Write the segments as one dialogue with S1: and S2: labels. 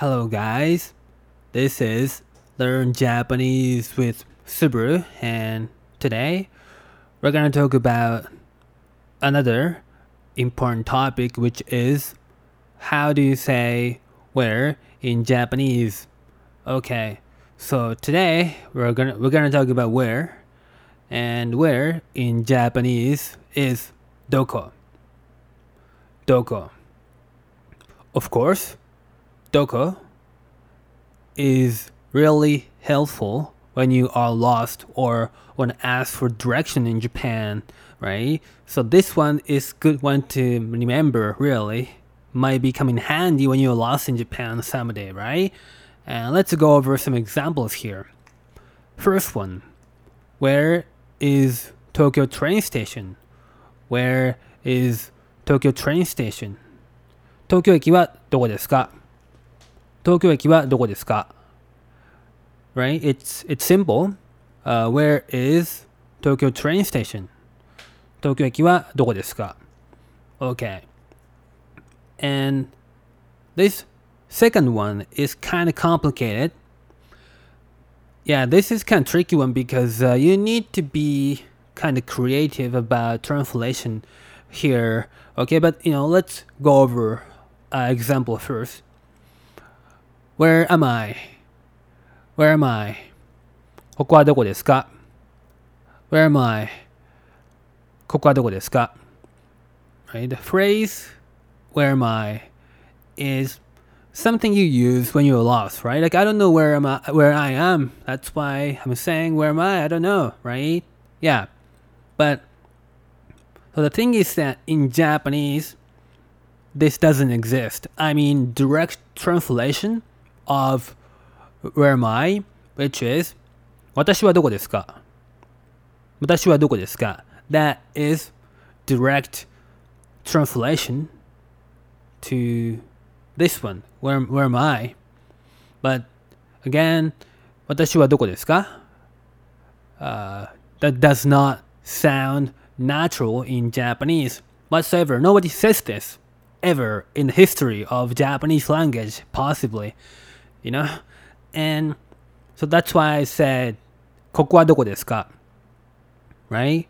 S1: Hello, guys. This is Learn Japanese with Subaru, and today we're gonna talk about another important topic, which is how do you say where in Japanese? Okay, so today we're gonna we're gonna talk about where, and where in Japanese is doko. Doko. Of course, Doko is really helpful when you are lost or when asked for direction in Japan, right? So this one is good one to remember really. Might be coming handy when you're lost in Japan someday, right? And let's go over some examples here. First one, where is Tokyo train station? Where is Tokyo train station? 東京駅はどこですか東京駅はどこですか Right? It's, it's simple. Uh, where is Tokyo train station? 東京駅はどこですか Okay. And this second one is kind of complicated. Yeah, this is kind of tricky one because uh, you need to be kind of creative about translation here. Okay, but you know, let's go over uh, example first. Where am I? Where am I? ここはどこですか Where am I? ここはどこですか Right? The phrase where am I is something you use when you're lost, right? Like I don't know where am I where I am. That's why I'm saying where am I? I don't know, right? Yeah. But so the thing is that in Japanese this doesn't exist. I mean direct translation of where am I, which is 私はどこですか私はどこですか That is direct translation to this one. Where, where am I? But again, 私はどこですか uh, That does not sound natural in Japanese whatsoever. Nobody says this ever in the history of Japanese language, possibly. You know? And so that's why I said, ここはどこですか Right?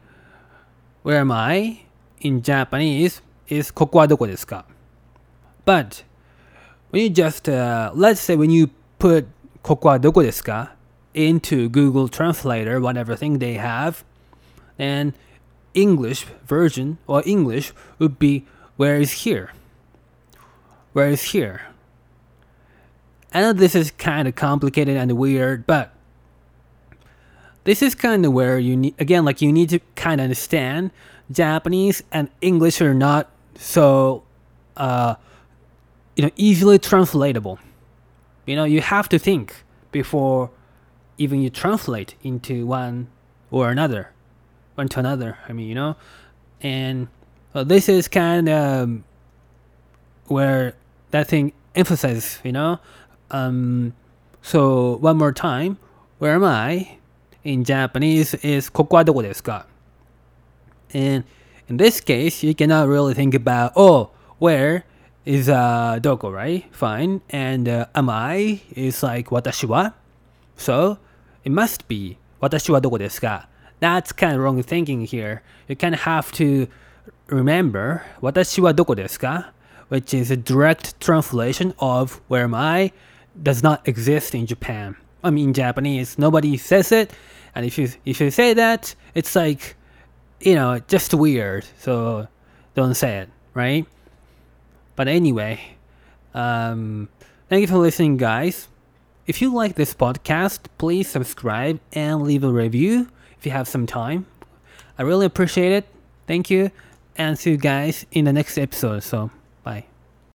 S1: Where am I? In Japanese is ここはどこですか But when you just, uh, let's say when you put ここはどこですか into Google Translator, whatever thing they have, then English version or English would be where is here? Where is here? I know this is kind of complicated and weird, but this is kind of where you need, again, like you need to kind of understand Japanese and English are not so, uh, you know, easily translatable. You know, you have to think before even you translate into one or another, one to another. I mean, you know, and uh, this is kind of where that thing emphasizes, you know. Um, so one more time, where am I? In Japanese is ここはどこですか And in this case, you cannot really think about, oh, where is uh, doko, right? Fine. And uh, am I is like 私は So it must be 私はどこですか That's kind of wrong thinking here. You kind of have to remember 私はどこですか which is a direct translation of where am I does not exist in Japan. I mean in Japanese, nobody says it, and if you if you say that, it's like you know, just weird. So don't say it, right? But anyway, um, thank you for listening, guys. If you like this podcast, please subscribe and leave a review if you have some time. I really appreciate it. Thank you, and see you guys in the next episode. So, bye.